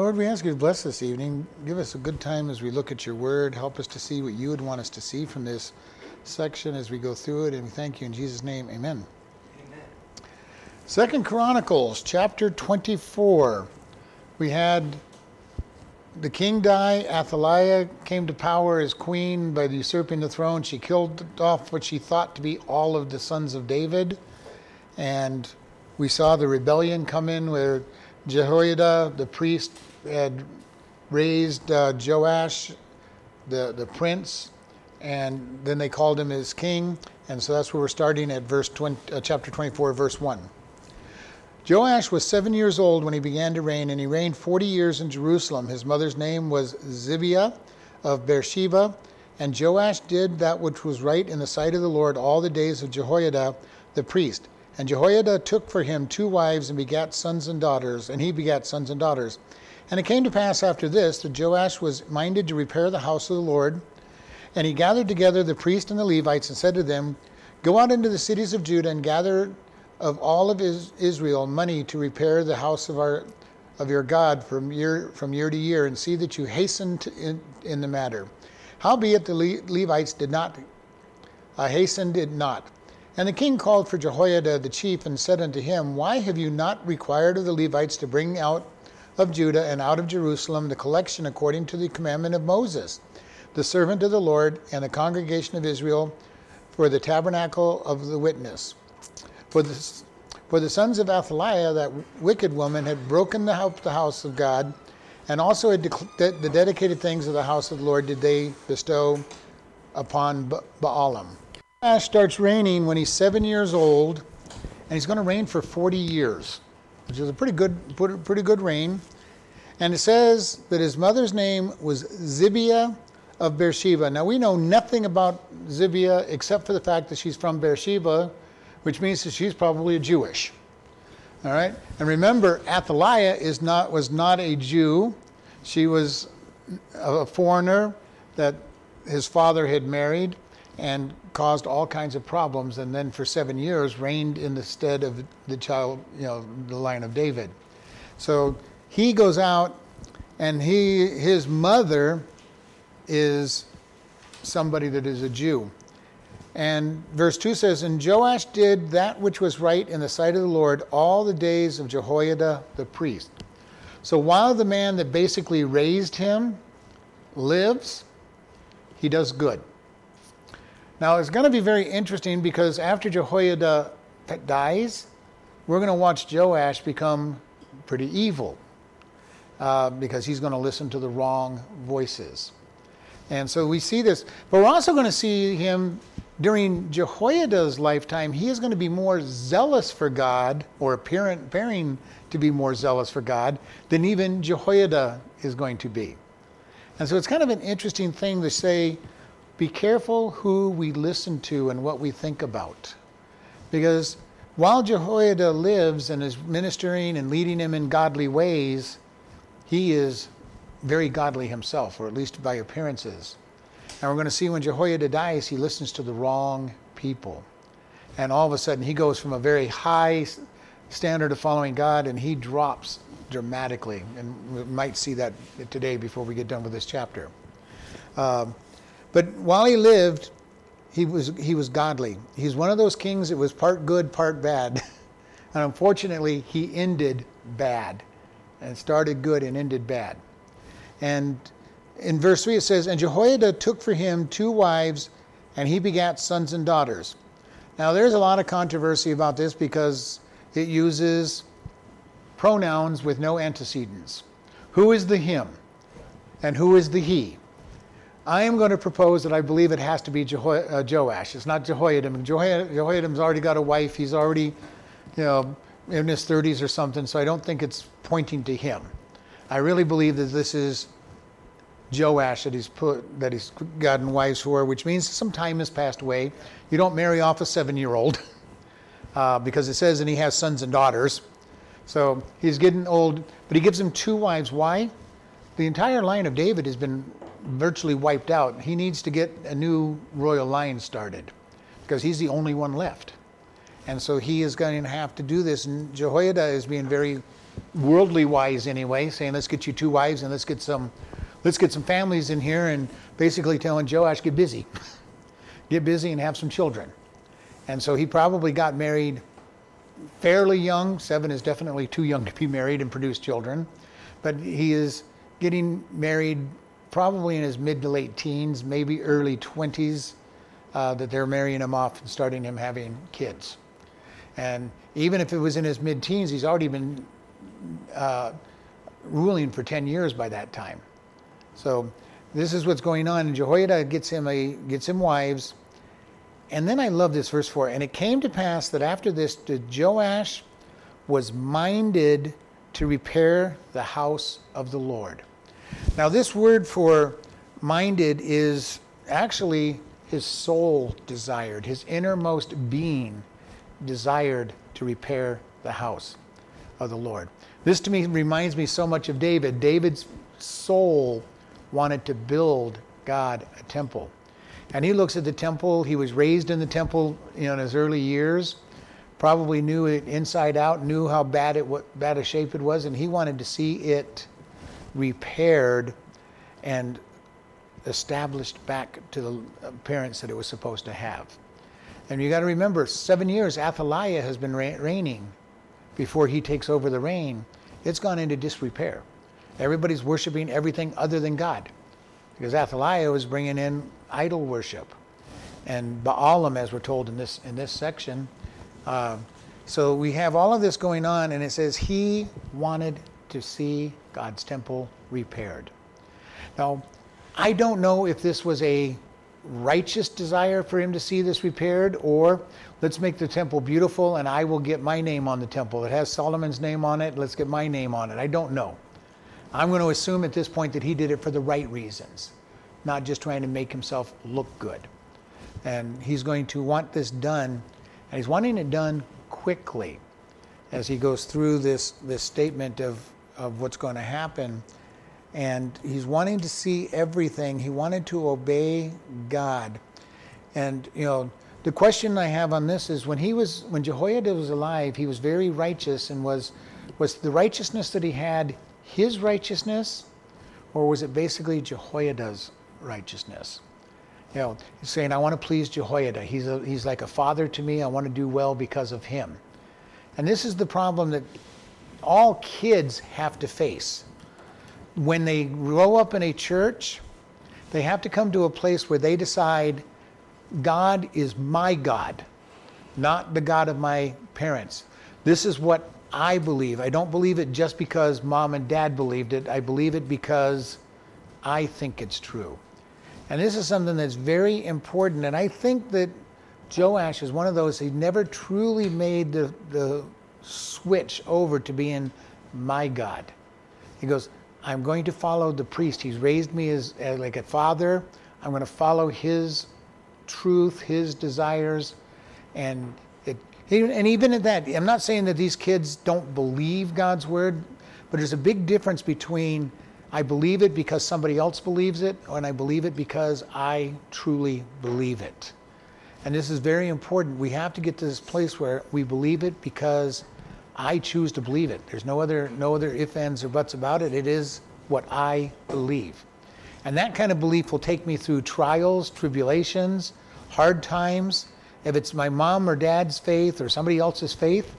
Lord, we ask you to bless this evening. Give us a good time as we look at your word. Help us to see what you would want us to see from this section as we go through it. And we thank you in Jesus' name. Amen. Amen. Second Chronicles chapter 24. We had the king die. Athaliah came to power as queen by usurping the throne. She killed off what she thought to be all of the sons of David. And we saw the rebellion come in where Jehoiada, the priest, had raised uh, Joash, the, the prince, and then they called him his king. And so that's where we're starting at verse 20, uh, chapter 24, verse 1. Joash was seven years old when he began to reign, and he reigned 40 years in Jerusalem. His mother's name was Zibiah of Beersheba. And Joash did that which was right in the sight of the Lord all the days of Jehoiada the priest and Jehoiada took for him two wives and begat sons and daughters, and he begat sons and daughters. And it came to pass after this that Joash was minded to repair the house of the Lord. And he gathered together the priests and the Levites and said to them, Go out into the cities of Judah and gather of all of Israel money to repair the house of our of your God from year from year to year, and see that you hasten in, in the matter. Howbeit the Levites did not uh, hasten did not. And the king called for Jehoiada the chief and said unto him, Why have you not required of the Levites to bring out of Judah and out of Jerusalem the collection according to the commandment of Moses, the servant of the Lord, and the congregation of Israel for the tabernacle of the witness? For the, for the sons of Athaliah, that wicked woman, had broken the house of God, and also the dedicated things of the house of the Lord did they bestow upon Baalim. Joash starts reigning when he's seven years old, and he's going to reign for 40 years, which is a pretty good, pretty good reign. And it says that his mother's name was Zibiah of Beersheba. Now we know nothing about Zibiah except for the fact that she's from Beersheba, which means that she's probably a Jewish. All right, and remember, Athaliah is not was not a Jew; she was a foreigner that his father had married and caused all kinds of problems, and then for seven years reigned in the stead of the child, you know, the line of David. So he goes out, and he his mother is somebody that is a Jew. And verse 2 says, And Joash did that which was right in the sight of the Lord all the days of Jehoiada the priest. So while the man that basically raised him lives, he does good. Now, it's going to be very interesting because after Jehoiada dies, we're going to watch Joash become pretty evil uh, because he's going to listen to the wrong voices. And so we see this, but we're also going to see him during Jehoiada's lifetime. He is going to be more zealous for God, or appearing, to be more zealous for God, than even Jehoiada is going to be. And so it's kind of an interesting thing to say be careful who we listen to and what we think about. Because while Jehoiada lives and is ministering and leading him in godly ways, he is very godly himself, or at least by appearances. And we're going to see when Jehoiada dies, he listens to the wrong people. And all of a sudden, he goes from a very high standard of following God and he drops dramatically. And we might see that today before we get done with this chapter. Um, but while he lived, he was, he was godly. He's one of those kings that was part good, part bad. and unfortunately, he ended bad and started good and ended bad. And in verse 3 it says, And Jehoiada took for him two wives, and he begat sons and daughters. Now, there's a lot of controversy about this because it uses pronouns with no antecedents. Who is the him? And who is the he? I am going to propose that I believe it has to be Jeho- uh, Joash. It's not Jehoiakim. Jehoiakim's already got a wife. He's already, you know, in his 30s or something. So I don't think it's pointing to him. I really believe that this is Joash that he's put that he's gotten wives for, which means some time has passed away. You don't marry off a seven-year-old uh, because it says, and he has sons and daughters. So he's getting old, but he gives them two wives. Why? The entire line of David has been virtually wiped out. He needs to get a new royal line started because he's the only one left. And so he is going to have to do this. And Jehoiada is being very worldly wise anyway, saying, let's get you two wives and let's get some, let's get some families in here and basically telling Joash, get busy. get busy and have some children. And so he probably got married fairly young. Seven is definitely too young to be married and produce children. But he is getting married probably in his mid to late teens, maybe early 20s, uh, that they're marrying him off and starting him having kids. And even if it was in his mid teens, he's already been uh, ruling for 10 years by that time. So this is what's going on. Jehoiada gets him, a, gets him wives. And then I love this verse 4. And it came to pass that after this, Joash was minded to repair the house of the Lord. Now, this word for minded is actually his soul desired, his innermost being desired to repair the house of the Lord. This to me reminds me so much of David. David's soul wanted to build God a temple. And he looks at the temple. He was raised in the temple you know, in his early years, probably knew it inside out, knew how bad it what bad a shape it was, and he wanted to see it repaired and established back to the appearance that it was supposed to have. And you got to remember, seven years Athaliah has been reigning before he takes over the reign. It's gone into disrepair. Everybody's worshiping everything other than God, because Athaliah was bringing in idol worship, and Baalim, as we're told in this in this section. Uh, so we have all of this going on, and it says he wanted to see God's temple repaired. Now, I don't know if this was a righteous desire for him to see this repaired, or let's make the temple beautiful and I will get my name on the temple. It has Solomon's name on it, let's get my name on it. I don't know. I'm going to assume at this point that he did it for the right reasons, not just trying to make himself look good. And he's going to want this done, and he's wanting it done quickly as he goes through this, this statement of, of what's going to happen and he's wanting to see everything. He wanted to obey God. And, you know, the question I have on this is when he was, when Jehoiada was alive, he was very righteous and was, was the righteousness that he had his righteousness or was it basically Jehoiada's righteousness? You know, he's saying, I want to please Jehoiada. He's, a, he's like a father to me. I want to do well because of him. And this is the problem that all kids have to face when they grow up in a church, they have to come to a place where they decide God is my God, not the God of my parents. This is what I believe. I don't believe it just because mom and dad believed it. I believe it because I think it's true. And this is something that's very important. And I think that Joash is one of those, he never truly made the, the switch over to being my God. He goes, I'm going to follow the priest. He's raised me as, as like a father. I'm going to follow his truth, his desires, and it. And even at that, I'm not saying that these kids don't believe God's word, but there's a big difference between I believe it because somebody else believes it, and I believe it because I truly believe it. And this is very important. We have to get to this place where we believe it because I choose to believe it. There's no other no other ifs, ands, or buts about it. It is what I believe. And that kind of belief will take me through trials, tribulations, hard times. If it's my mom or dad's faith or somebody else's faith,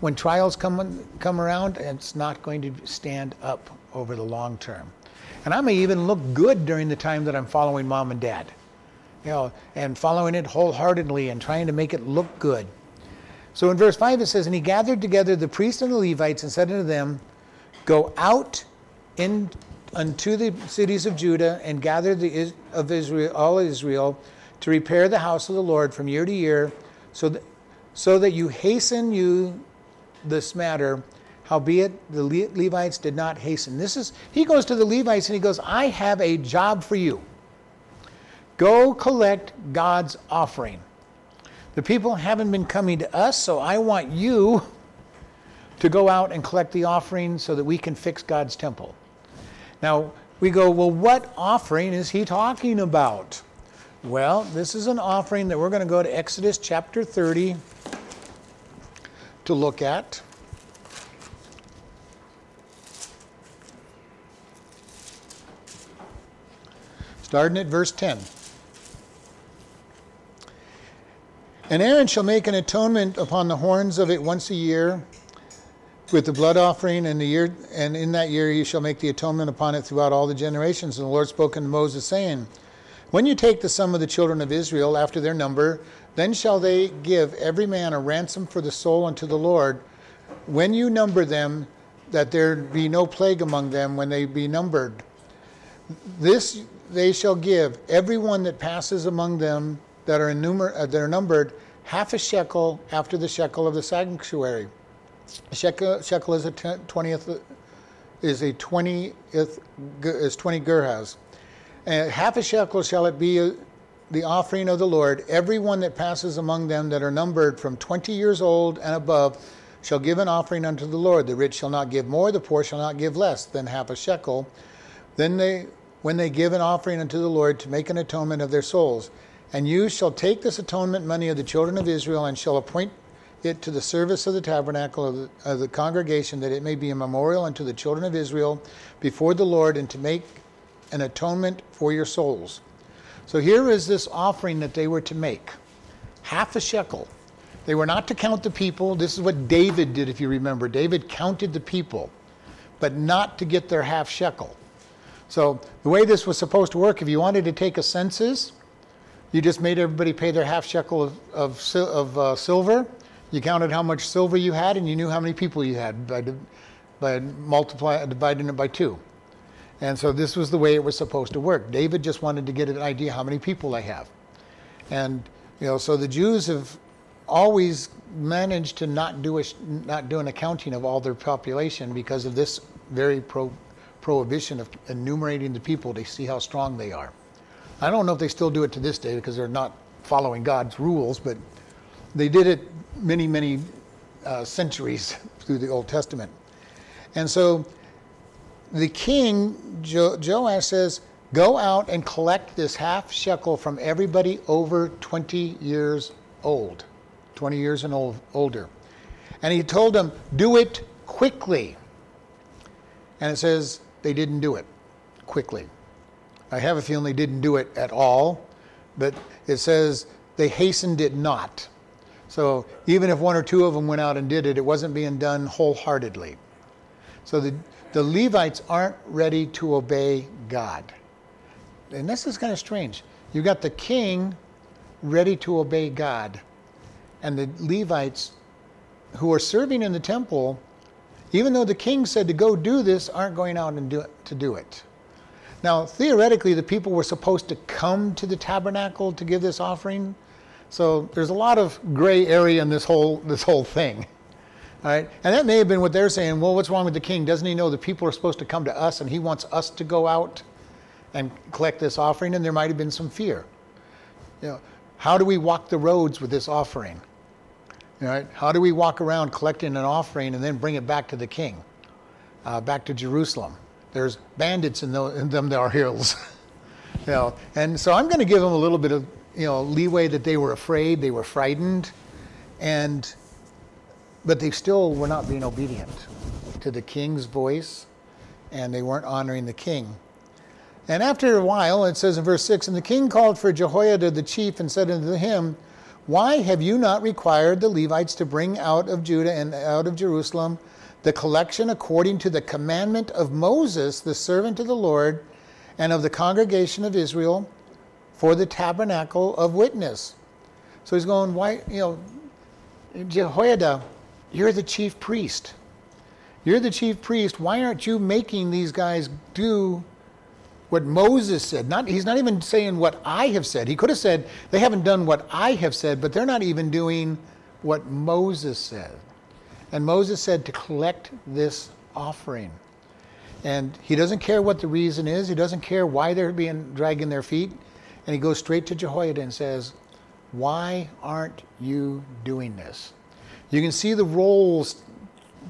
when trials come come around, it's not going to stand up over the long term. And I may even look good during the time that I'm following mom and dad. You know, and following it wholeheartedly and trying to make it look good. So in verse 5 it says, And he gathered together the priests and the Levites and said unto them, Go out in unto the cities of Judah and gather the of Israel all Israel to repair the house of the Lord from year to year, so that, so that you hasten you this matter. Howbeit the Levites did not hasten. This is he goes to the Levites and he goes, I have a job for you. Go collect God's offering. The people haven't been coming to us, so I want you to go out and collect the offering so that we can fix God's temple. Now, we go, well, what offering is he talking about? Well, this is an offering that we're going to go to Exodus chapter 30 to look at. Starting at verse 10. And Aaron shall make an atonement upon the horns of it once a year with the blood offering and the year and in that year he shall make the atonement upon it throughout all the generations. And the Lord spoke unto Moses, saying, When you take the sum of the children of Israel after their number, then shall they give every man a ransom for the soul unto the Lord. When you number them, that there be no plague among them when they be numbered. This they shall give every one that passes among them that are, numer- uh, that are numbered half a shekel after the shekel of the sanctuary. A shekel, shekel is a twentieth is a twentieth is twenty gerahs. And half a shekel shall it be uh, the offering of the Lord. Every one that passes among them that are numbered from twenty years old and above shall give an offering unto the Lord. The rich shall not give more, the poor shall not give less than half a shekel. Then they when they give an offering unto the Lord to make an atonement of their souls. And you shall take this atonement money of the children of Israel and shall appoint it to the service of the tabernacle of the, of the, congregation, that it may be a memorial unto the children of Israel before the Lord, and to make an atonement for your souls. So here is this offering that they were to make half a shekel. They were not to count the people. This is what David did, if you remember. David counted the people, but not to get their half shekel. So the way this was supposed to work, if you wanted to take a census, you just made everybody pay their half shekel of, of, of uh, silver. You counted how much silver you had, and you knew how many people you had by, by multiply, dividing it by two. And so this was the way it was supposed to work. David just wanted to get an idea how many people I have. And you know, so the Jews have always managed to not do a, not do an accounting of all their population because of this very pro, prohibition of enumerating the people to see how strong they are. I don't know if they still do it to this day because they're not following God's rules, but they did it many, many uh, centuries through the Old Testament. And so the king, jo- Joash says, Go out and collect this half shekel from everybody over 20 years old, 20 years and old, older. And he told them, Do it quickly. And it says they didn't do it quickly. I have a feeling they didn't do it at all, but it says they hastened it not. So even if one or two of them went out and did it, it wasn't being done wholeheartedly. So the, the Levites aren't ready to obey God. And this is kind of strange. You've got the king ready to obey God, and the Levites who are serving in the temple, even though the king said to go do this, aren't going out and do it, to do it. Now, theoretically, the people were supposed to come to the tabernacle to give this offering. So there's a lot of gray area in this whole this whole thing. All right? And that may have been what they're saying, well, what's wrong with the king? Doesn't he know the people are supposed to come to us and he wants us to go out and collect this offering? And there might have been some fear. You know, how do we walk the roads with this offering? All right? How do we walk around collecting an offering and then bring it back to the king, uh, back to Jerusalem? There's bandits in, the, in them there are hills. you know, and so I'm going to give them a little bit of you know leeway that they were afraid, they were frightened, and but they still were not being obedient to the king's voice, and they weren't honoring the king. And after a while, it says in verse 6 And the king called for Jehoiada the chief and said unto him, Why have you not required the Levites to bring out of Judah and out of Jerusalem the collection according to the commandment of Moses, the servant of the Lord, and of the congregation of Israel for the tabernacle of witness. So he's going, why, you know, Jehoiada, you're the chief priest. You're the chief priest. Why aren't you making these guys do what Moses said? Not, he's not even saying what I have said. He could have said, they haven't done what I have said, but they're not even doing what Moses said. And Moses said to collect this offering. And he doesn't care what the reason is, he doesn't care why they're being dragging their feet. And he goes straight to Jehoiada and says, Why aren't you doing this? You can see the roles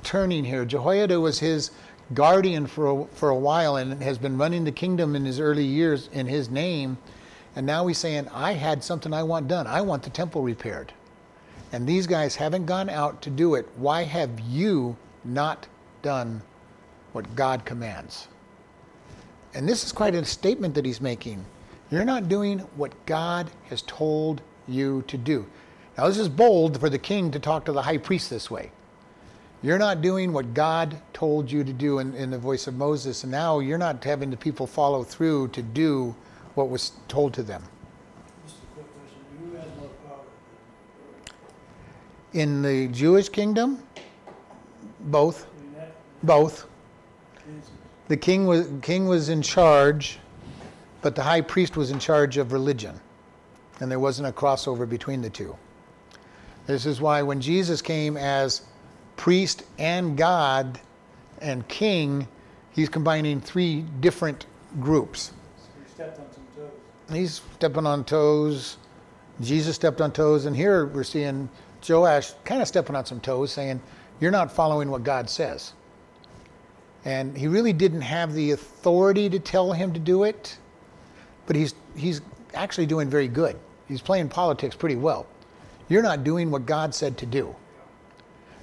turning here. Jehoiada was his guardian for a, for a while and has been running the kingdom in his early years in his name. And now he's saying, I had something I want done. I want the temple repaired and these guys haven't gone out to do it, why have you not done what God commands? And this is quite a statement that he's making. You're not doing what God has told you to do. Now, this is bold for the king to talk to the high priest this way. You're not doing what God told you to do in, in the voice of Moses, and now you're not having the people follow through to do what was told to them. In the Jewish kingdom, both. Both. The king was, king was in charge, but the high priest was in charge of religion. And there wasn't a crossover between the two. This is why when Jesus came as priest and God and king, he's combining three different groups. He's stepping on toes. Jesus stepped on toes. And here we're seeing Joash kind of stepping on some toes, saying, You're not following what God says. And he really didn't have the authority to tell him to do it, but he's, he's actually doing very good. He's playing politics pretty well. You're not doing what God said to do.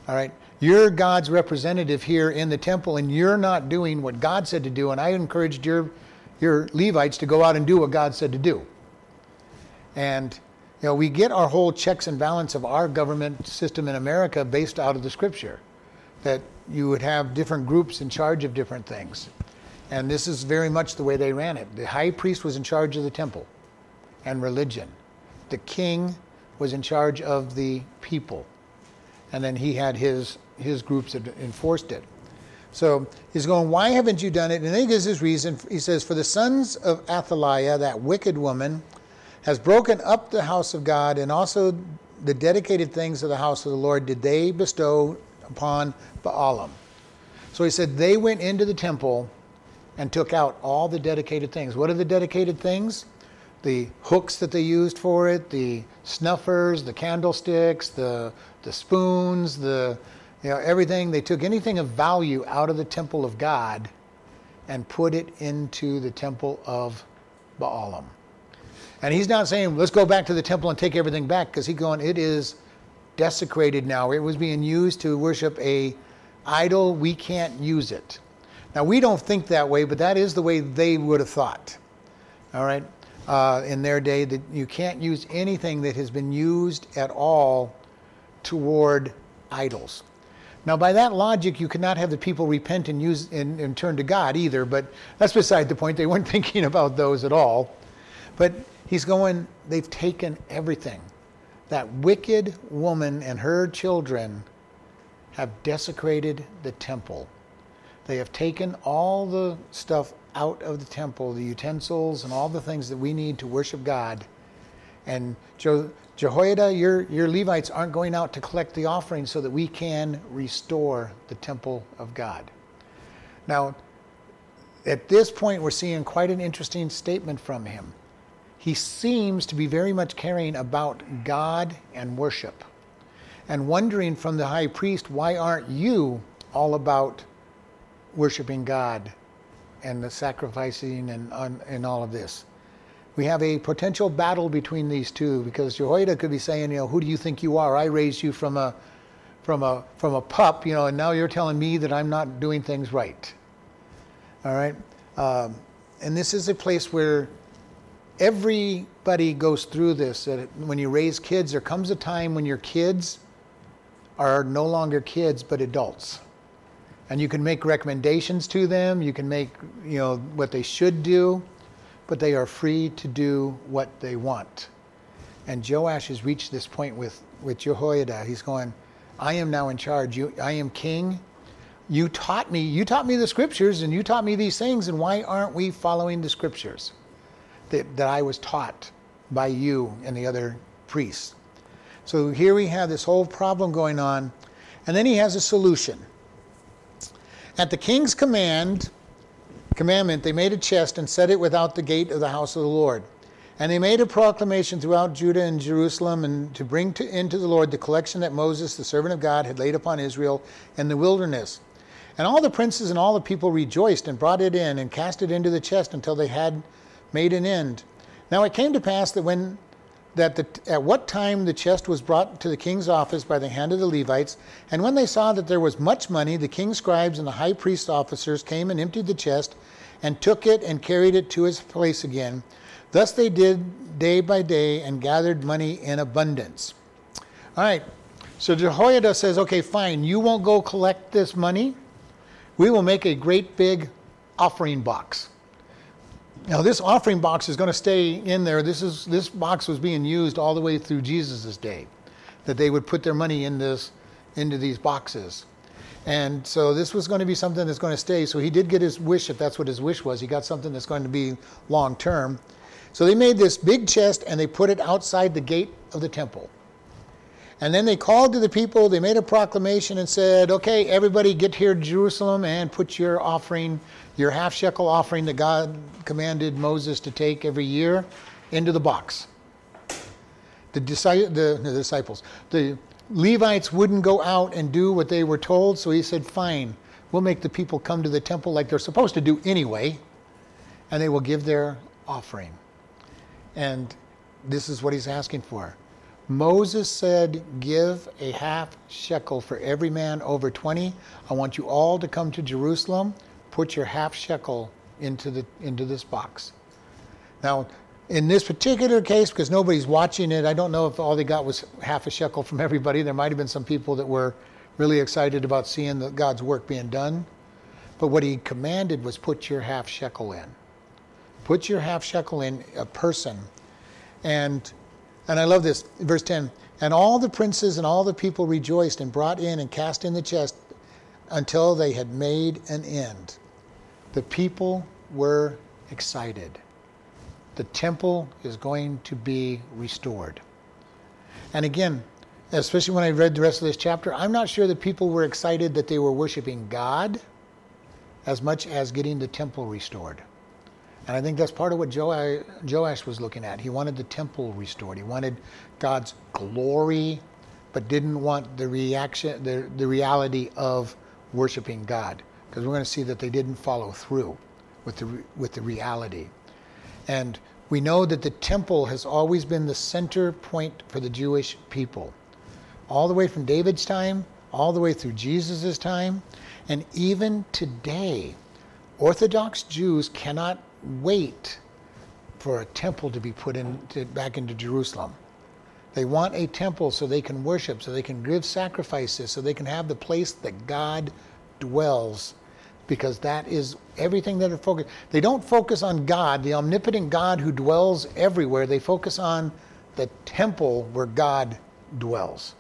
All right? You're God's representative here in the temple, and you're not doing what God said to do. And I encouraged your, your Levites to go out and do what God said to do. And you know, we get our whole checks and balance of our government system in America based out of the scripture. That you would have different groups in charge of different things. And this is very much the way they ran it. The high priest was in charge of the temple and religion. The king was in charge of the people. And then he had his, his groups that enforced it. So he's going, Why haven't you done it? And then he gives his reason. He says, For the sons of Athaliah, that wicked woman, has broken up the house of God, and also the dedicated things of the house of the Lord did they bestow upon Baalim. So he said, They went into the temple and took out all the dedicated things. What are the dedicated things? the hooks that they used for it, the snuffers, the candlesticks, the the spoons, the you know everything. They took anything of value out of the temple of God and put it into the temple of Baalim. And he's not saying let's go back to the temple and take everything back because he's going it is desecrated now. It was being used to worship a idol. We can't use it. Now we don't think that way, but that is the way they would have thought. All right uh, in their day that you can't use anything that has been used at all toward idols. Now, by that logic, you cannot have the people repent and use and, and turn to God either. But that's beside the point. They weren't thinking about those at all. But he's going. They've taken everything. That wicked woman and her children have desecrated the temple. They have taken all the stuff out of the temple, the utensils and all the things that we need to worship God. And Je- Jehoiada, your, your Levites aren't going out to collect the offering so that we can restore the temple of God. Now, at this point, we're seeing quite an interesting statement from him. He seems to be very much caring about God and worship and wondering from the high priest, why aren't you all about worshiping God and the sacrificing and, and all of this. We have a potential battle between these two because Jehoiada could be saying, you know, who do you think you are? I raised you from a from a from a pup, you know, and now you're telling me that I'm not doing things right. All right, um, and this is a place where everybody goes through this. When you raise kids, there comes a time when your kids are no longer kids but adults and you can make recommendations to them. You can make, you know, what they should do, but they are free to do what they want. And Joash has reached this point with, with Jehoiada. He's going, I am now in charge. You, I am king. You taught me, you taught me the scriptures and you taught me these things, and why aren't we following the scriptures that, that I was taught by you and the other priests? So here we have this whole problem going on, and then he has a solution. At the king's command, commandment, they made a chest and set it without the gate of the house of the Lord. And they made a proclamation throughout Judah and Jerusalem and to bring to, into the Lord the collection that Moses, the servant of God, had laid upon Israel in the wilderness. And all the princes and all the people rejoiced and brought it in and cast it into the chest until they had made an end. Now it came to pass that when that the, at what time the chest was brought to the king's office by the hand of the Levites. And when they saw that there was much money, the king's scribes and the high priest's officers came and emptied the chest and took it and carried it to its place again. Thus they did day by day and gathered money in abundance. All right, so Jehoiada says, okay, fine, you won't go collect this money. We will make a great big offering box. Now, this offering box is going to stay in there. This, is, this box was being used all the way through Jesus' day, that they would put their money in this, into these boxes. And so this was going to be something that's going to stay. So he did get his wish, if that's what his wish was. He got something that's going to be long term. So they made this big chest and they put it outside the gate of the temple. And then they called to the people, they made a proclamation and said, okay, everybody get here to Jerusalem and put your offering, your half shekel offering that God commanded Moses to take every year into the box. The, the, the disciples, the Levites wouldn't go out and do what they were told, so he said, fine, we'll make the people come to the temple like they're supposed to do anyway, and they will give their offering. And this is what he's asking for. Moses said, Give a half shekel for every man over 20. I want you all to come to Jerusalem, put your half shekel into, the, into this box. Now, in this particular case, because nobody's watching it, I don't know if all they got was half a shekel from everybody. There might have been some people that were really excited about seeing the, God's work being done. But what he commanded was put your half shekel in. Put your half shekel in a person. And and I love this, verse 10. And all the princes and all the people rejoiced and brought in and cast in the chest until they had made an end. The people were excited. The temple is going to be restored. And again, especially when I read the rest of this chapter, I'm not sure that people were excited that they were worshiping God as much as getting the temple restored. And I think that's part of what Joash was looking at. He wanted the temple restored. He wanted God's glory, but didn't want the reaction, the, the reality of worshiping God. Because we're going to see that they didn't follow through with the, with the reality. And we know that the temple has always been the center point for the Jewish people. All the way from David's time, all the way through Jesus' time, and even today, Orthodox Jews cannot wait for a temple to be put in to, back into Jerusalem. They want a temple so they can worship, so they can give sacrifices, so they can have the place that God dwells, because that is everything that are focused. They don't focus on God, the omnipotent God who dwells everywhere. They focus on the temple where God dwells.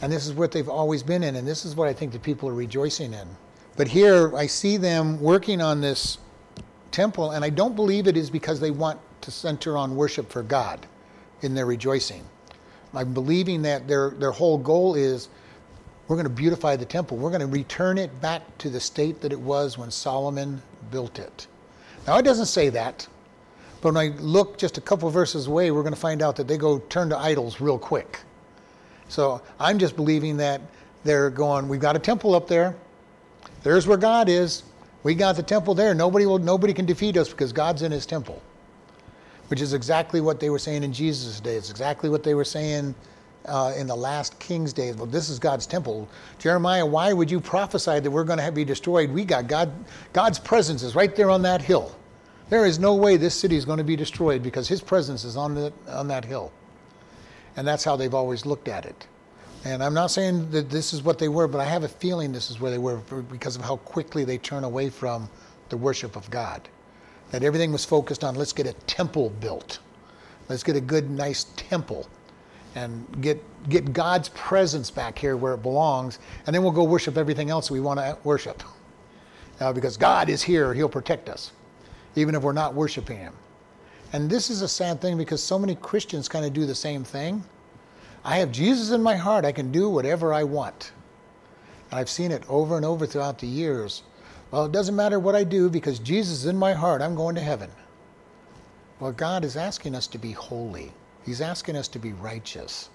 And this is what they've always been in, and this is what I think the people are rejoicing in. But here I see them working on this temple, and I don't believe it is because they want to center on worship for God in their rejoicing. I'm believing that their, their whole goal is we're going to beautify the temple. We're going to return it back to the state that it was when Solomon built it. Now, it doesn't say that, but when I look just a couple verses away, we're going to find out that they go turn to idols real quick. So I'm just believing that they're going, we've got a temple up there. There's where God is. We got the temple there. Nobody will nobody can defeat us because God's in his temple. Which is exactly what they were saying in Jesus' day. It's exactly what they were saying uh, in the last king's days. Well, this is God's temple. Jeremiah, why would you prophesy that we're going to be destroyed? We got God. God's presence is right there on that hill. There is no way this city is going to be destroyed because His presence is on the on that hill. And that's how they've always looked at it. And I'm not saying that this is what they were, but I have a feeling this is where they were because of how quickly they turn away from the worship of God. That everything was focused on let's get a temple built. Let's get a good, nice temple and get, get God's presence back here where it belongs. And then we'll go worship everything else we want to worship. Uh, because God is here, He'll protect us, even if we're not worshiping Him. And this is a sad thing because so many Christians kind of do the same thing I have Jesus in my heart. I can do whatever I want. And I've seen it over and over throughout the years. Well, it doesn't matter what I do because Jesus is in my heart. I'm going to heaven. Well, God is asking us to be holy. He's asking us to be righteous.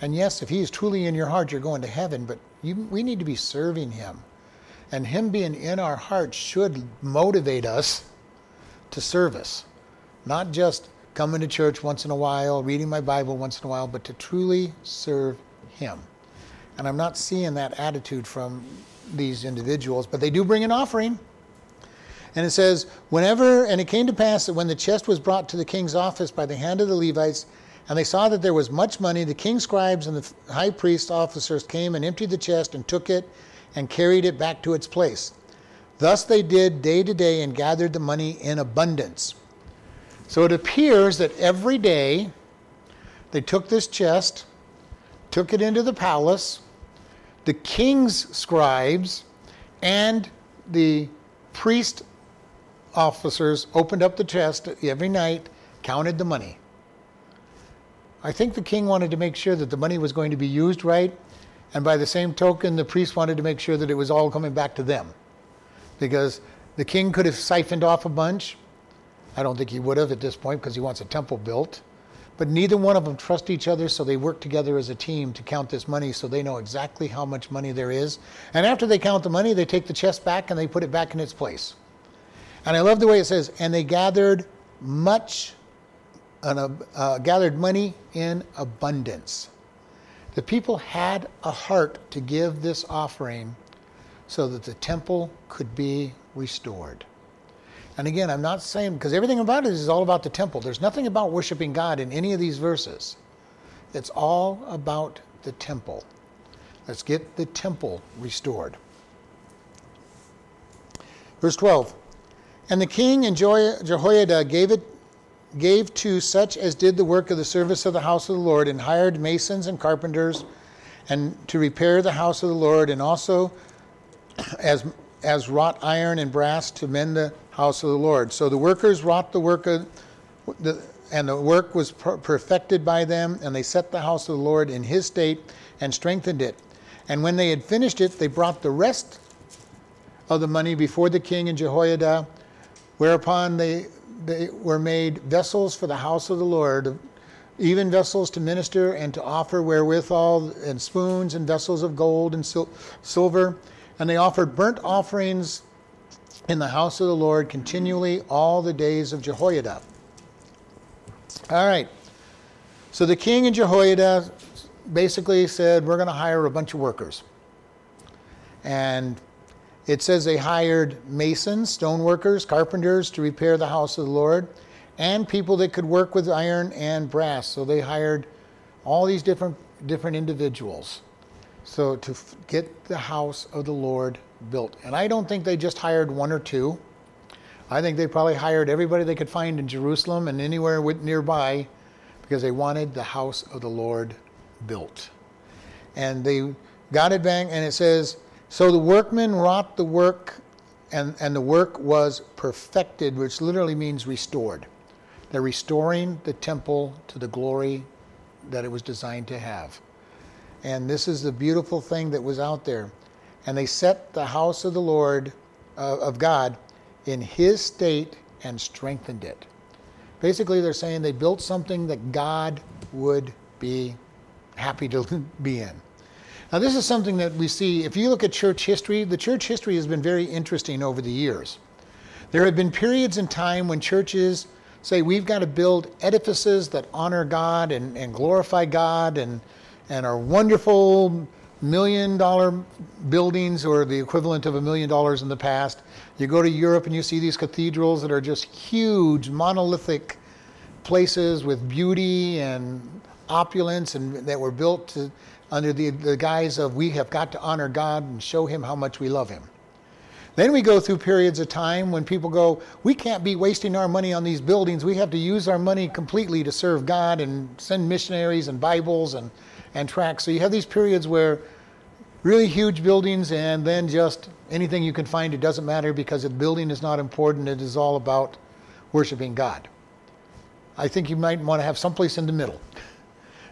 And yes, if He is truly in your heart, you're going to heaven, but you, we need to be serving Him. And Him being in our heart should motivate us to service, not just coming to church once in a while, reading my Bible once in a while, but to truly serve Him. And I'm not seeing that attitude from these individuals, but they do bring an offering. And it says, Whenever, and it came to pass that when the chest was brought to the king's office by the hand of the Levites, and they saw that there was much money, the king's scribes and the high priest officers came and emptied the chest and took it and carried it back to its place. Thus they did day to day and gathered the money in abundance. So it appears that every day they took this chest, took it into the palace, the king's scribes and the priest officers opened up the chest every night, counted the money. I think the king wanted to make sure that the money was going to be used right, and by the same token, the priest wanted to make sure that it was all coming back to them. Because the king could have siphoned off a bunch. I don't think he would have at this point because he wants a temple built. But neither one of them trust each other, so they work together as a team to count this money so they know exactly how much money there is. And after they count the money, they take the chest back and they put it back in its place. And I love the way it says, and they gathered much, uh, gathered money in abundance. The people had a heart to give this offering so that the temple could be restored. And again, I'm not saying, because everything about it is all about the temple. There's nothing about worshiping God in any of these verses. It's all about the temple. Let's get the temple restored. Verse 12 And the king and Jehoiada gave it gave to such as did the work of the service of the house of the Lord, and hired masons and carpenters, and to repair the house of the Lord, and also as as wrought iron and brass to mend the house of the Lord. So the workers wrought the work of the, and the work was per- perfected by them, and they set the house of the Lord in his state and strengthened it. And when they had finished it, they brought the rest of the money before the king and Jehoiada, whereupon they, they were made vessels for the house of the Lord, even vessels to minister and to offer wherewithal, and spoons and vessels of gold and sil- silver and they offered burnt offerings in the house of the Lord continually all the days of Jehoiada. All right. So the king and Jehoiada basically said, We're going to hire a bunch of workers. And it says they hired masons, stone workers, carpenters to repair the house of the Lord, and people that could work with iron and brass. So they hired all these different different individuals. So to get the house of the Lord built. And I don't think they just hired one or two. I think they probably hired everybody they could find in Jerusalem and anywhere nearby because they wanted the house of the Lord built. And they got it back, and it says, So the workmen wrought the work, and, and the work was perfected, which literally means restored. They're restoring the temple to the glory that it was designed to have. And this is the beautiful thing that was out there. And they set the house of the Lord, uh, of God, in his state and strengthened it. Basically, they're saying they built something that God would be happy to be in. Now, this is something that we see, if you look at church history, the church history has been very interesting over the years. There have been periods in time when churches say we've got to build edifices that honor God and, and glorify God and and our wonderful million dollar buildings or the equivalent of a million dollars in the past. You go to Europe and you see these cathedrals that are just huge, monolithic places with beauty and opulence and that were built to, under the, the guise of we have got to honor God and show him how much we love him. Then we go through periods of time when people go, we can't be wasting our money on these buildings. We have to use our money completely to serve God and send missionaries and Bibles and and tracts. So you have these periods where really huge buildings and then just anything you can find, it doesn't matter because the building is not important. It is all about worshiping God. I think you might want to have someplace in the middle.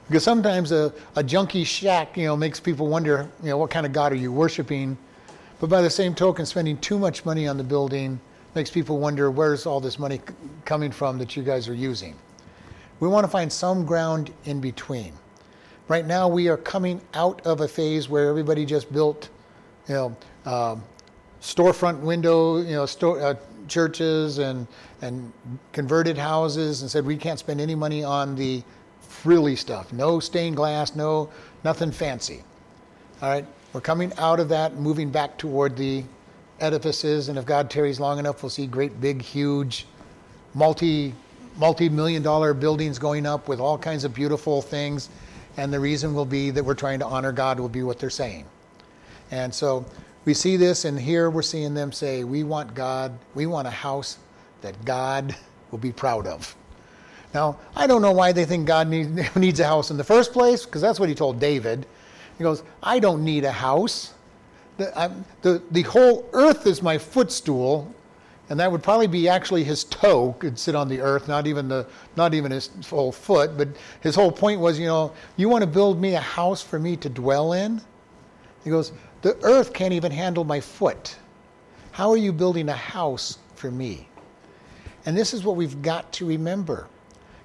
Because sometimes a, a junky shack, you know, makes people wonder, you know, what kind of God are you worshiping? But by the same token, spending too much money on the building makes people wonder where's all this money coming from that you guys are using. We want to find some ground in between. Right now, we are coming out of a phase where everybody just built, you know, um, storefront window, you know, store, uh, churches and and converted houses, and said we can't spend any money on the frilly stuff. No stained glass, no nothing fancy. All right, we're coming out of that, moving back toward the edifices, and if God tarries long enough, we'll see great, big, huge, multi multi-million dollar buildings going up with all kinds of beautiful things. And the reason will be that we're trying to honor God will be what they're saying. And so we see this, and here we're seeing them say, We want God, we want a house that God will be proud of. Now, I don't know why they think God need, needs a house in the first place, because that's what he told David. He goes, I don't need a house. The, the, the whole earth is my footstool, and that would probably be actually his toe could sit on the earth, not even the not even his whole foot. But his whole point was, you know, you want to build me a house for me to dwell in? He goes, the earth can't even handle my foot. How are you building a house for me? And this is what we've got to remember.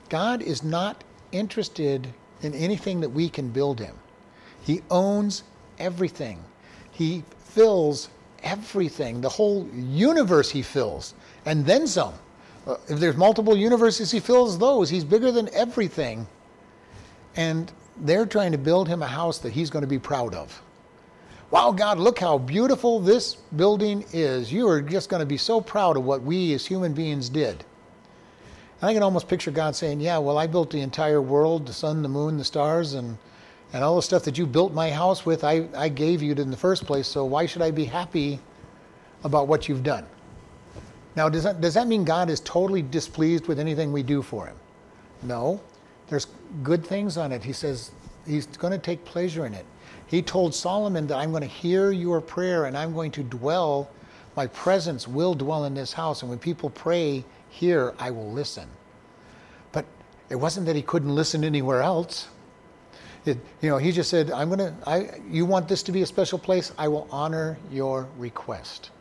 God is not interested in anything that we can build him. He owns everything. He fills everything. The whole universe he fills, and then some. Uh, if there's multiple universes, he fills those. He's bigger than everything. And they're trying to build him a house that he's going to be proud of. Wow, God, look how beautiful this building is. You are just going to be so proud of what we as human beings did. And I can almost picture God saying, Yeah, well, I built the entire world, the sun, the moon, the stars, and, and all the stuff that you built my house with, I, I gave you in the first place, so why should I be happy about what you've done? Now, does that, does that mean God is totally displeased with anything we do for him? No. There's good things on it. He says he's going to take pleasure in it. He told Solomon that I'm going to hear your prayer and I'm going to dwell, my presence will dwell in this house. And when people pray here, I will listen. But it wasn't that he couldn't listen anywhere else. It, you know, he just said, I'm going to, you want this to be a special place? I will honor your request.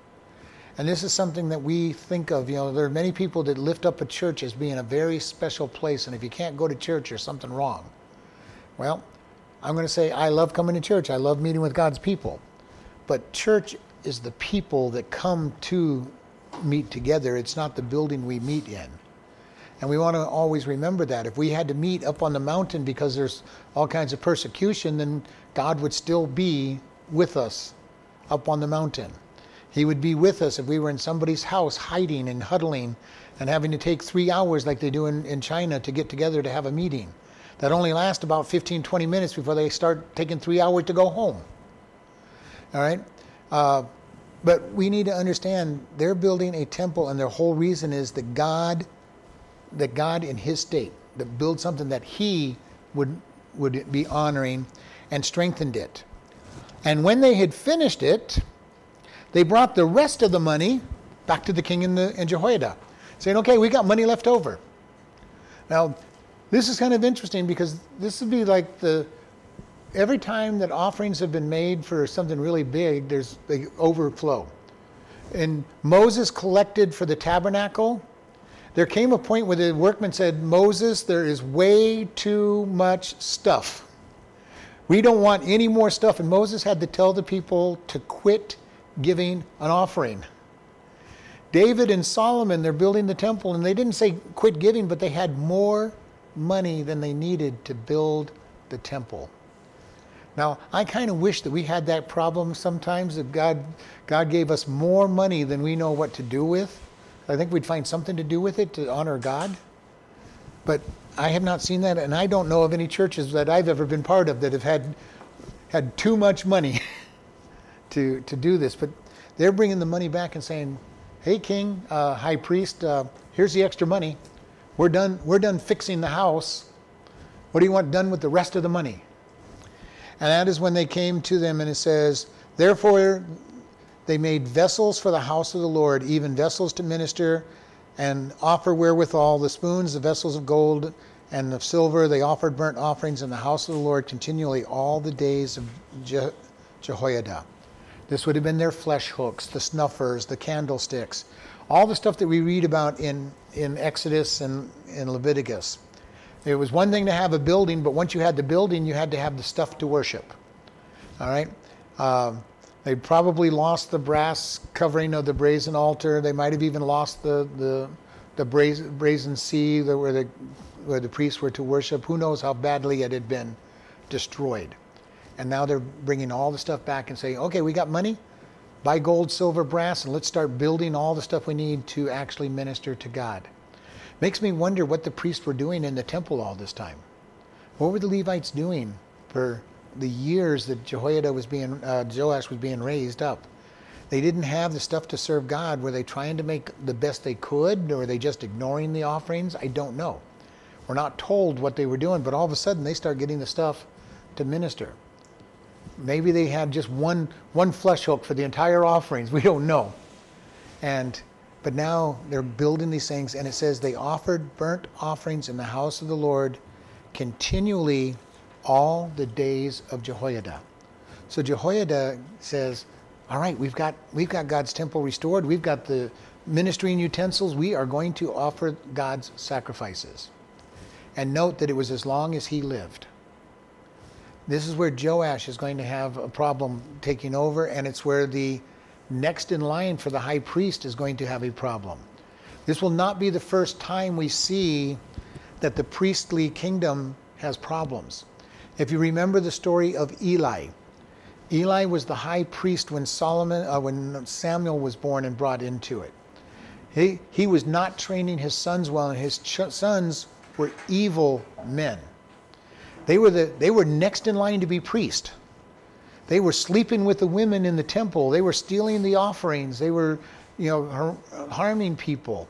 And this is something that we think of. You know, there are many people that lift up a church as being a very special place, and if you can't go to church, there's something wrong. Well, I'm going to say, I love coming to church. I love meeting with God's people. But church is the people that come to meet together. It's not the building we meet in. And we want to always remember that. If we had to meet up on the mountain because there's all kinds of persecution, then God would still be with us up on the mountain. He would be with us if we were in somebody's house hiding and huddling and having to take three hours like they do in, in China to get together to have a meeting. That only lasts about 15, 20 minutes before they start taking three hours to go home. All right? Uh, but we need to understand they're building a temple, and their whole reason is that God, that God in His state, that build something that He would would be honoring, and strengthened it. And when they had finished it, they brought the rest of the money back to the king and, the, and Jehoiada, saying, okay, we got money left over. Now, this is kind of interesting because this would be like the every time that offerings have been made for something really big, there's big overflow. And Moses collected for the tabernacle. There came a point where the workman said, Moses, there is way too much stuff. We don't want any more stuff. And Moses had to tell the people to quit giving an offering. David and Solomon, they're building the temple, and they didn't say quit giving, but they had more money than they needed to build the temple. Now, I kind of wish that we had that problem sometimes, that God, God gave us more money than we know what to do with. I think we'd find something to do with it to honor God. But I have not seen that, and I don't know of any churches that I've ever been part of that have had, had too much money. to, to do this. But they're bringing the money back and saying, hey, king, uh, high priest, uh, here's the extra money. We're done, we're done fixing the house. What do you want done with the rest of the money? And that is when they came to them, and it says, Therefore they made vessels for the house of the Lord, even vessels to minister and offer wherewithal the spoons, the vessels of gold and of silver. They offered burnt offerings in the house of the Lord continually all the days of Je- Jehoiada. This would have been their flesh hooks, the snuffers, the candlesticks, all the stuff that we read about in, in Exodus and in Leviticus. It was one thing to have a building, but once you had the building, you had to have the stuff to worship. All right? Um, they probably lost the brass covering of the brazen altar. They might have even lost the, the, the brazen, brazen sea where the, where the priests were to worship. Who knows how badly it had been destroyed. And now they're bringing all the stuff back and saying, okay, we got money. buy gold, silver, brass, and let's start building all the stuff we need to actually minister to God. Makes me wonder what the priests were doing in the temple all this time. What were the Levites doing for the years that Jehoiada was being, uh, Joash was being raised up? They didn't have the stuff to serve God. Were they trying to make the best they could, or were they just ignoring the offerings? I don't know. We're not told what they were doing, but all of a sudden they start getting the stuff to minister. Maybe they had just one one flesh hook for the entire offerings. We don't know. And but now they're building these things, and it says they offered burnt offerings in the house of the Lord continually all the days of Jehoiada. So Jehoiada says, All right, we've got we've got God's temple restored, we've got the ministering utensils, we are going to offer God's sacrifices. And note that it was as long as he lived. This is where Joash is going to have a problem taking over, and it's where the next in line for the high priest is going to have a problem. This will not be the first time we see that the priestly kingdom has problems. If you remember the story of Eli, Eli was the high priest when Solomon, uh, when Samuel was born and brought into it. He, he was not training his sons well, and his ch- sons were evil men. They were, the, they were next in line to be priest. They were sleeping with the women in the temple. They were stealing the offerings. They were, you know, har- harming people.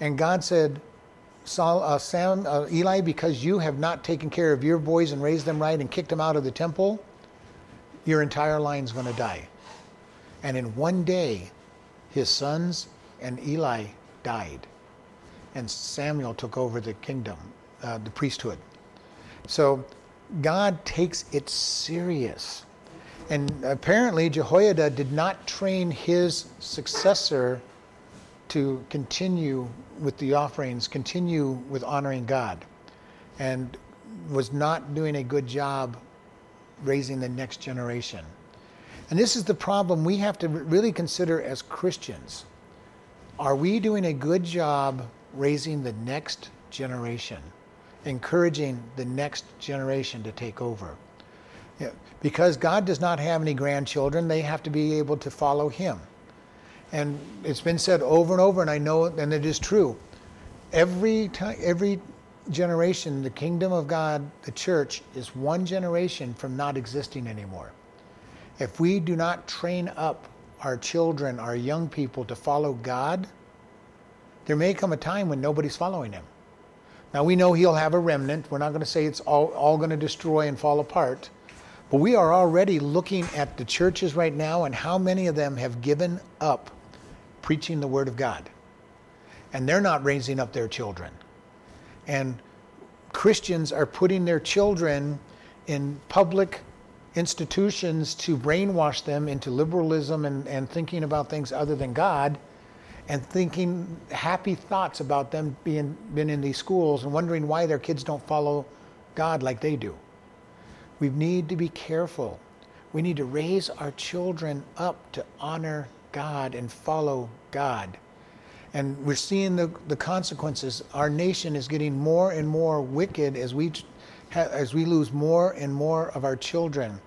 And God said, Saul, uh, Sam, uh, Eli, because you have not taken care of your boys and raised them right and kicked them out of the temple, your entire line's going to die. And in one day, his sons and Eli died. And Samuel took over the kingdom, uh, the priesthood. So God takes it serious. And apparently, Jehoiada did not train his successor to continue with the offerings, continue with honoring God, and was not doing a good job raising the next generation. And this is the problem we have to really consider as Christians. Are we doing a good job raising the next generation? encouraging the next generation to take over. Because God does not have any grandchildren, they have to be able to follow Him. And it's been said over and over, and I know, and it is true. Every time, every generation, the kingdom of God, the church, is one generation from not existing anymore. If we do not train up our children, our young people to follow God, there may come a time when nobody's following Him. Now we know he'll have a remnant. We're not going to say it's all, all going to destroy and fall apart. But we are already looking at the churches right now and how many of them have given up preaching the Word of God. And they're not raising up their children. And Christians are putting their children in public institutions to brainwash them into liberalism and, and thinking about things other than God and thinking happy thoughts about them being been in these schools and wondering why their kids don't follow God like they do. We need to be careful. We need to raise our children up to honor God and follow God. And we're seeing the, the consequences. Our nation is getting more and more wicked as we, as we lose more and more of our children.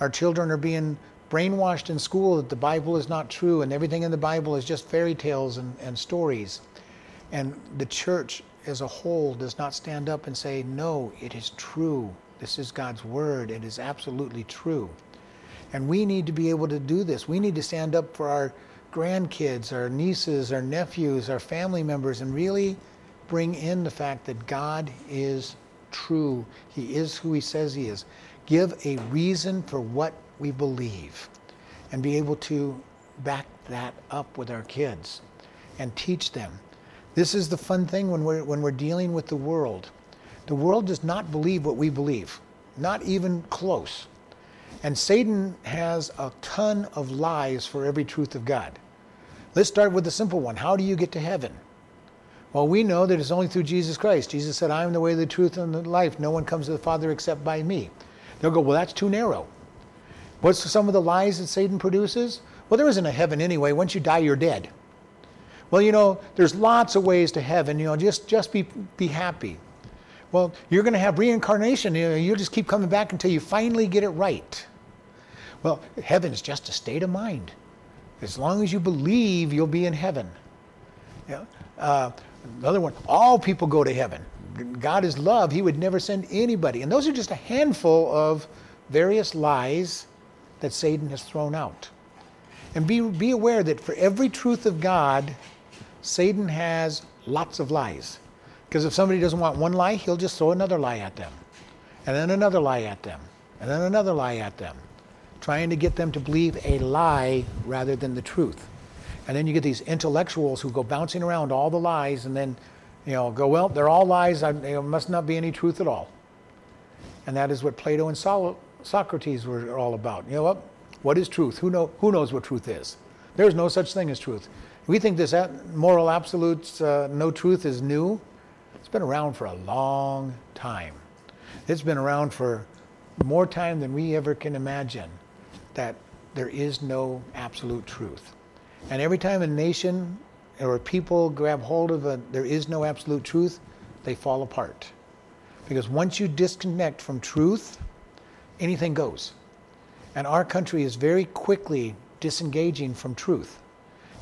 Our children are being brainwashed in school that the Bible is not true and everything in the Bible is just fairy tales and, and stories. And the church as a whole does not stand up and say, no, it is true. This is God's word. It is absolutely true. And we need to be able to do this. We need to stand up for our grandkids, our nieces, our nephews, our family members, and really bring in the fact that God is true. He is who He says He is. Give a reason for what we believe and be able to back that up with our kids and teach them. This is the fun thing when we're, when we're dealing with the world. The world does not believe what we believe, not even close. And Satan has a ton of lies for every truth of God. Let's start with the simple one How do you get to heaven? Well, we know that it's only through Jesus Christ. Jesus said, I am the way, the truth, and the life. No one comes to the Father except by me. They'll go, Well, that's too narrow. What's some of the lies that Satan produces? Well, there isn't a heaven anyway. Once you die, you're dead. Well, you know, there's lots of ways to heaven. You know, just just be be happy. Well, you're going to have reincarnation. You'll just keep coming back until you finally get it right. Well, heaven is just a state of mind. As long as you believe, you'll be in heaven. Yeah. Uh, another one, all people go to heaven. God is love. He would never send anybody. And those are just a handful of various lies that Satan has thrown out. And be, be aware that for every truth of God, Satan has lots of lies. Because if somebody doesn't want one lie, he'll just throw another lie at them, and then another lie at them, and then another lie at them, trying to get them to believe a lie rather than the truth. And then you get these intellectuals who go bouncing around all the lies and then, you know, go, well, they're all lies. There must not be any truth at all. And that is what Plato and Socrates were all about. You know what? What is truth? Who, know, who knows what truth is? There's no such thing as truth. We think this moral absolute uh, no truth is new. Been around for a long time. It's been around for more time than we ever can imagine that there is no absolute truth. And every time a nation or people grab hold of a there is no absolute truth, they fall apart. Because once you disconnect from truth, anything goes. And our country is very quickly disengaging from truth.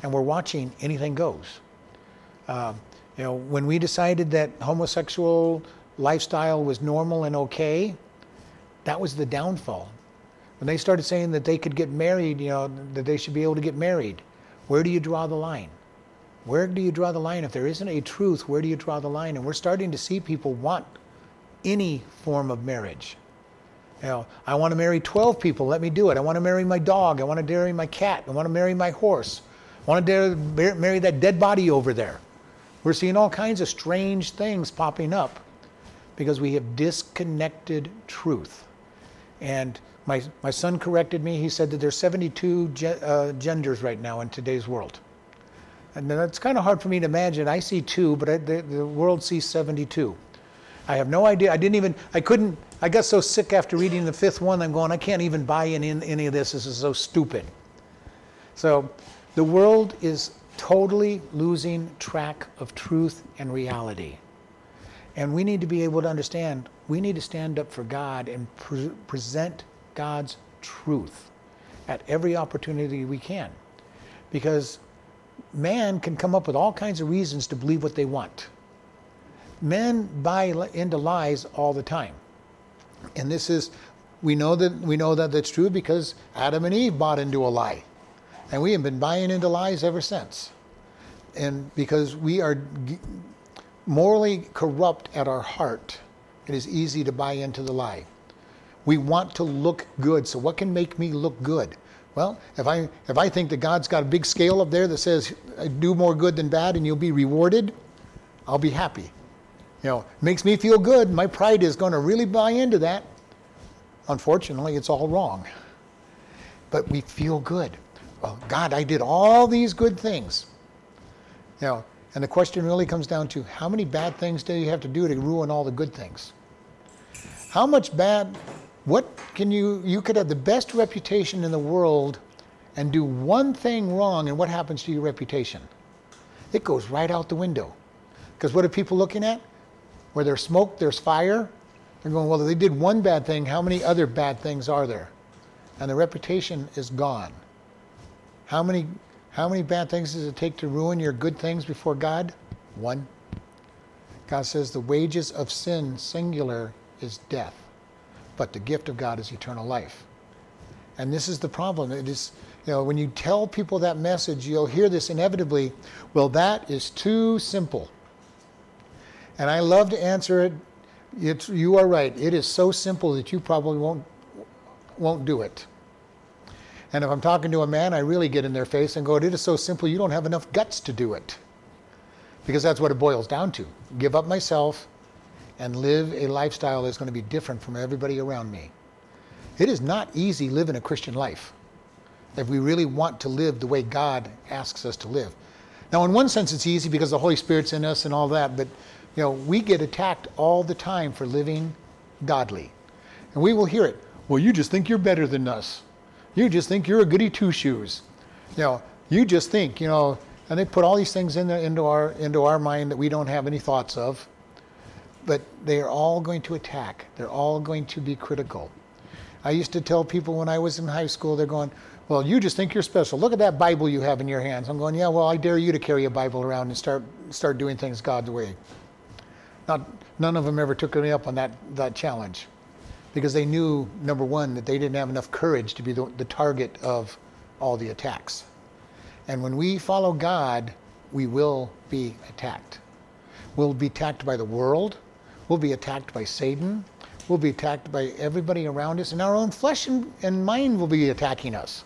And we're watching anything goes. Uh, you know, when we decided that homosexual lifestyle was normal and okay, that was the downfall. When they started saying that they could get married, you know, that they should be able to get married, where do you draw the line? Where do you draw the line? If there isn't a truth, where do you draw the line? And we're starting to see people want any form of marriage. You know, I want to marry 12 people, let me do it. I want to marry my dog. I want to marry my cat. I want to marry my horse. I want to marry that dead body over there. We're seeing all kinds of strange things popping up because we have disconnected truth. And my, my son corrected me. He said that there's 72 ge- uh, genders right now in today's world. And that's kind of hard for me to imagine. I see two, but I, the, the world sees 72. I have no idea. I didn't even, I couldn't, I got so sick after reading the fifth one, I'm going, I can't even buy in, in any of this. This is so stupid. So the world is totally losing track of truth and reality. And we need to be able to understand, we need to stand up for God and pre- present God's truth at every opportunity we can. Because man can come up with all kinds of reasons to believe what they want. Men buy into lies all the time. And this is we know that we know that that's true because Adam and Eve bought into a lie. And we have been buying into lies ever since. And because we are morally corrupt at our heart, it is easy to buy into the lie. We want to look good. So what can make me look good? Well, if I if I think that God's got a big scale up there that says uh, do more good than bad and you'll be rewarded, I'll be happy. You know, makes me feel good. My pride is going to really buy into that. Unfortunately, it's all wrong. But we feel good. Well, God, I did all these good things. You know, and the question really comes down to how many bad things do you have to do to ruin all the good things? How much bad what can you you could have the best reputation in the world and do one thing wrong and what happens to your reputation? It goes right out the window. Because what are people looking at? Where there's smoke, there's fire. They're going, well, they did one bad thing. How many other bad things are there? And the reputation is gone. How many, how many bad things does it take to ruin your good things before God? One. God says the wages of sin, singular, is death, but the gift of God is eternal life. And this is the problem. It is, you know, when you tell people that message, you'll hear this inevitably. Well, that is too simple. And I love to answer it. It's, you are right. It is so simple that you probably won't won't do it. And if I'm talking to a man, I really get in their face and go, It is so simple, you don't have enough guts to do it. Because that's what it boils down to. Give up myself and live a lifestyle that's going to be different from everybody around me. It is not easy living a Christian life if we really want to live the way God asks us to live. Now, in one sense, it's easy because the Holy Spirit's in us and all that, but you know, we get attacked all the time for living godly. And we will hear it. Well, you just think you're better than us. You just think you're a goody two shoes. You know, you just think, you know, and they put all these things in the, into our into our mind that we don't have any thoughts of. But they are all going to attack. They're all going to be critical. I used to tell people when I was in high school, they're going, Well, you just think you're special. Look at that Bible you have in your hands. I'm going, yeah, well, I dare you to carry a Bible around and start start doing things God's way. Not, none of them ever took me up on that, that challenge because they knew, number one, that they didn't have enough courage to be the, the target of all the attacks. And when we follow God, we will be attacked. We'll be attacked by the world. We'll be attacked by Satan. We'll be attacked by everybody around us, and our own flesh and, and mind will be attacking us.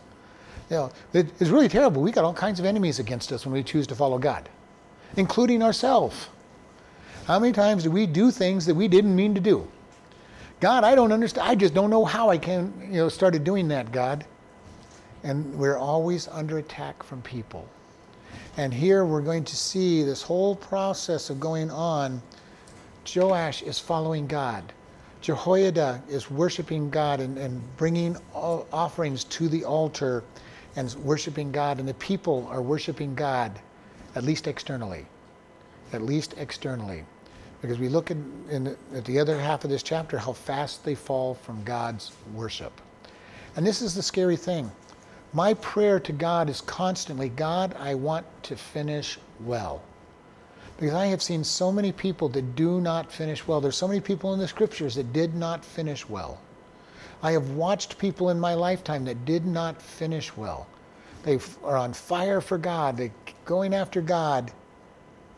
You know, it, it's really terrible. We got all kinds of enemies against us when we choose to follow God, including ourselves. How many times do we do things that we didn't mean to do? God, I don't understand. I just don't know how I can, you know, started doing that, God. And we're always under attack from people. And here we're going to see this whole process of going on. Joash is following God. Jehoiada is worshiping God and, and bringing offerings to the altar and worshiping God. And the people are worshiping God, at least externally. At least externally. Because we look at, in, at the other half of this chapter how fast they fall from God's worship. And this is the scary thing. My prayer to God is constantly God, I want to finish well. Because I have seen so many people that do not finish well. There's so many people in the scriptures that did not finish well. I have watched people in my lifetime that did not finish well. They are on fire for God, they're going after God,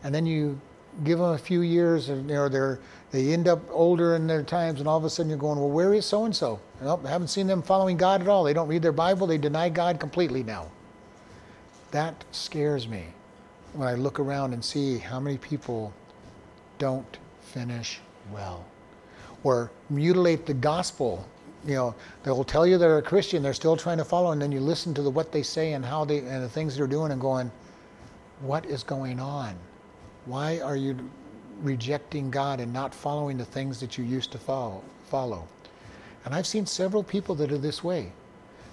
and then you give them a few years, and you know they're they end up older in their times, and all of a sudden you're going, well, where is so and so? Nope, I haven't seen them following God at all. They don't read their Bible. They deny God completely now. That scares me when I look around and see how many people don't finish well, or mutilate the gospel. You know, they will tell you they're a Christian, they're still trying to follow, and then you listen to the, what they say and how they and the things they're doing, and going, what is going on? Why are you rejecting God and not following the things that you used to follow? follow? And I've seen several people that are this way.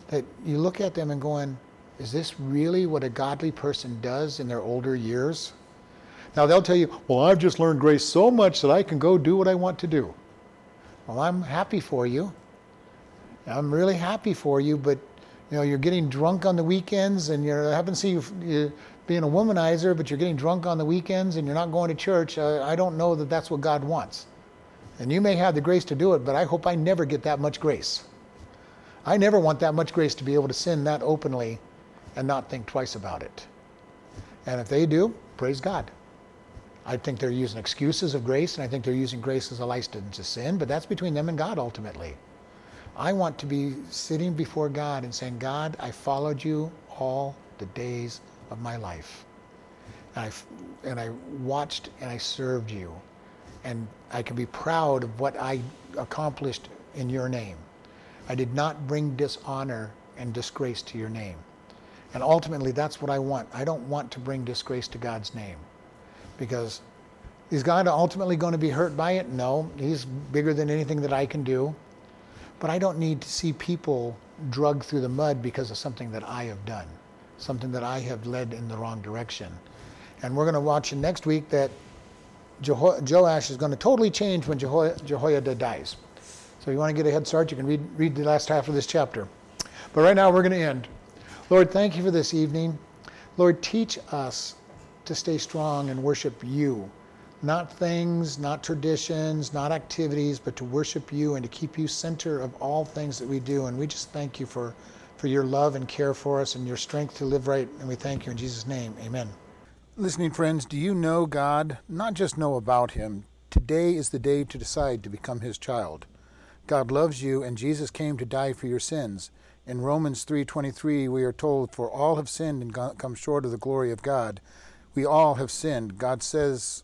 That you look at them and going, is this really what a godly person does in their older years? Now they'll tell you, well, I've just learned grace so much that I can go do what I want to do. Well, I'm happy for you. I'm really happy for you, but you know, you're getting drunk on the weekends and you're, I haven't seen you, being a womanizer, but you're getting drunk on the weekends and you're not going to church, uh, I don't know that that's what God wants. And you may have the grace to do it, but I hope I never get that much grace. I never want that much grace to be able to sin that openly and not think twice about it. And if they do, praise God. I think they're using excuses of grace, and I think they're using grace as a license to sin, but that's between them and God ultimately. I want to be sitting before God and saying, God, I followed you all the days of my life. And I, and I watched and I served you. And I can be proud of what I accomplished in your name. I did not bring dishonor and disgrace to your name. And ultimately, that's what I want. I don't want to bring disgrace to God's name. Because is God ultimately going to be hurt by it? No. He's bigger than anything that I can do. But I don't need to see people drug through the mud because of something that I have done something that I have led in the wrong direction. And we're going to watch next week that Jeho- Joash is going to totally change when Jeho- Jehoiada dies. So if you want to get a head start, you can read, read the last half of this chapter. But right now we're going to end. Lord, thank you for this evening. Lord, teach us to stay strong and worship you. Not things, not traditions, not activities, but to worship you and to keep you center of all things that we do. And we just thank you for for your love and care for us and your strength to live right. And we thank you in Jesus' name. Amen. Listening friends, do you know God? Not just know about Him. Today is the day to decide to become His child. God loves you, and Jesus came to die for your sins. In Romans 3:23, we are told, "For all have sinned and come short of the glory of God." We all have sinned. God says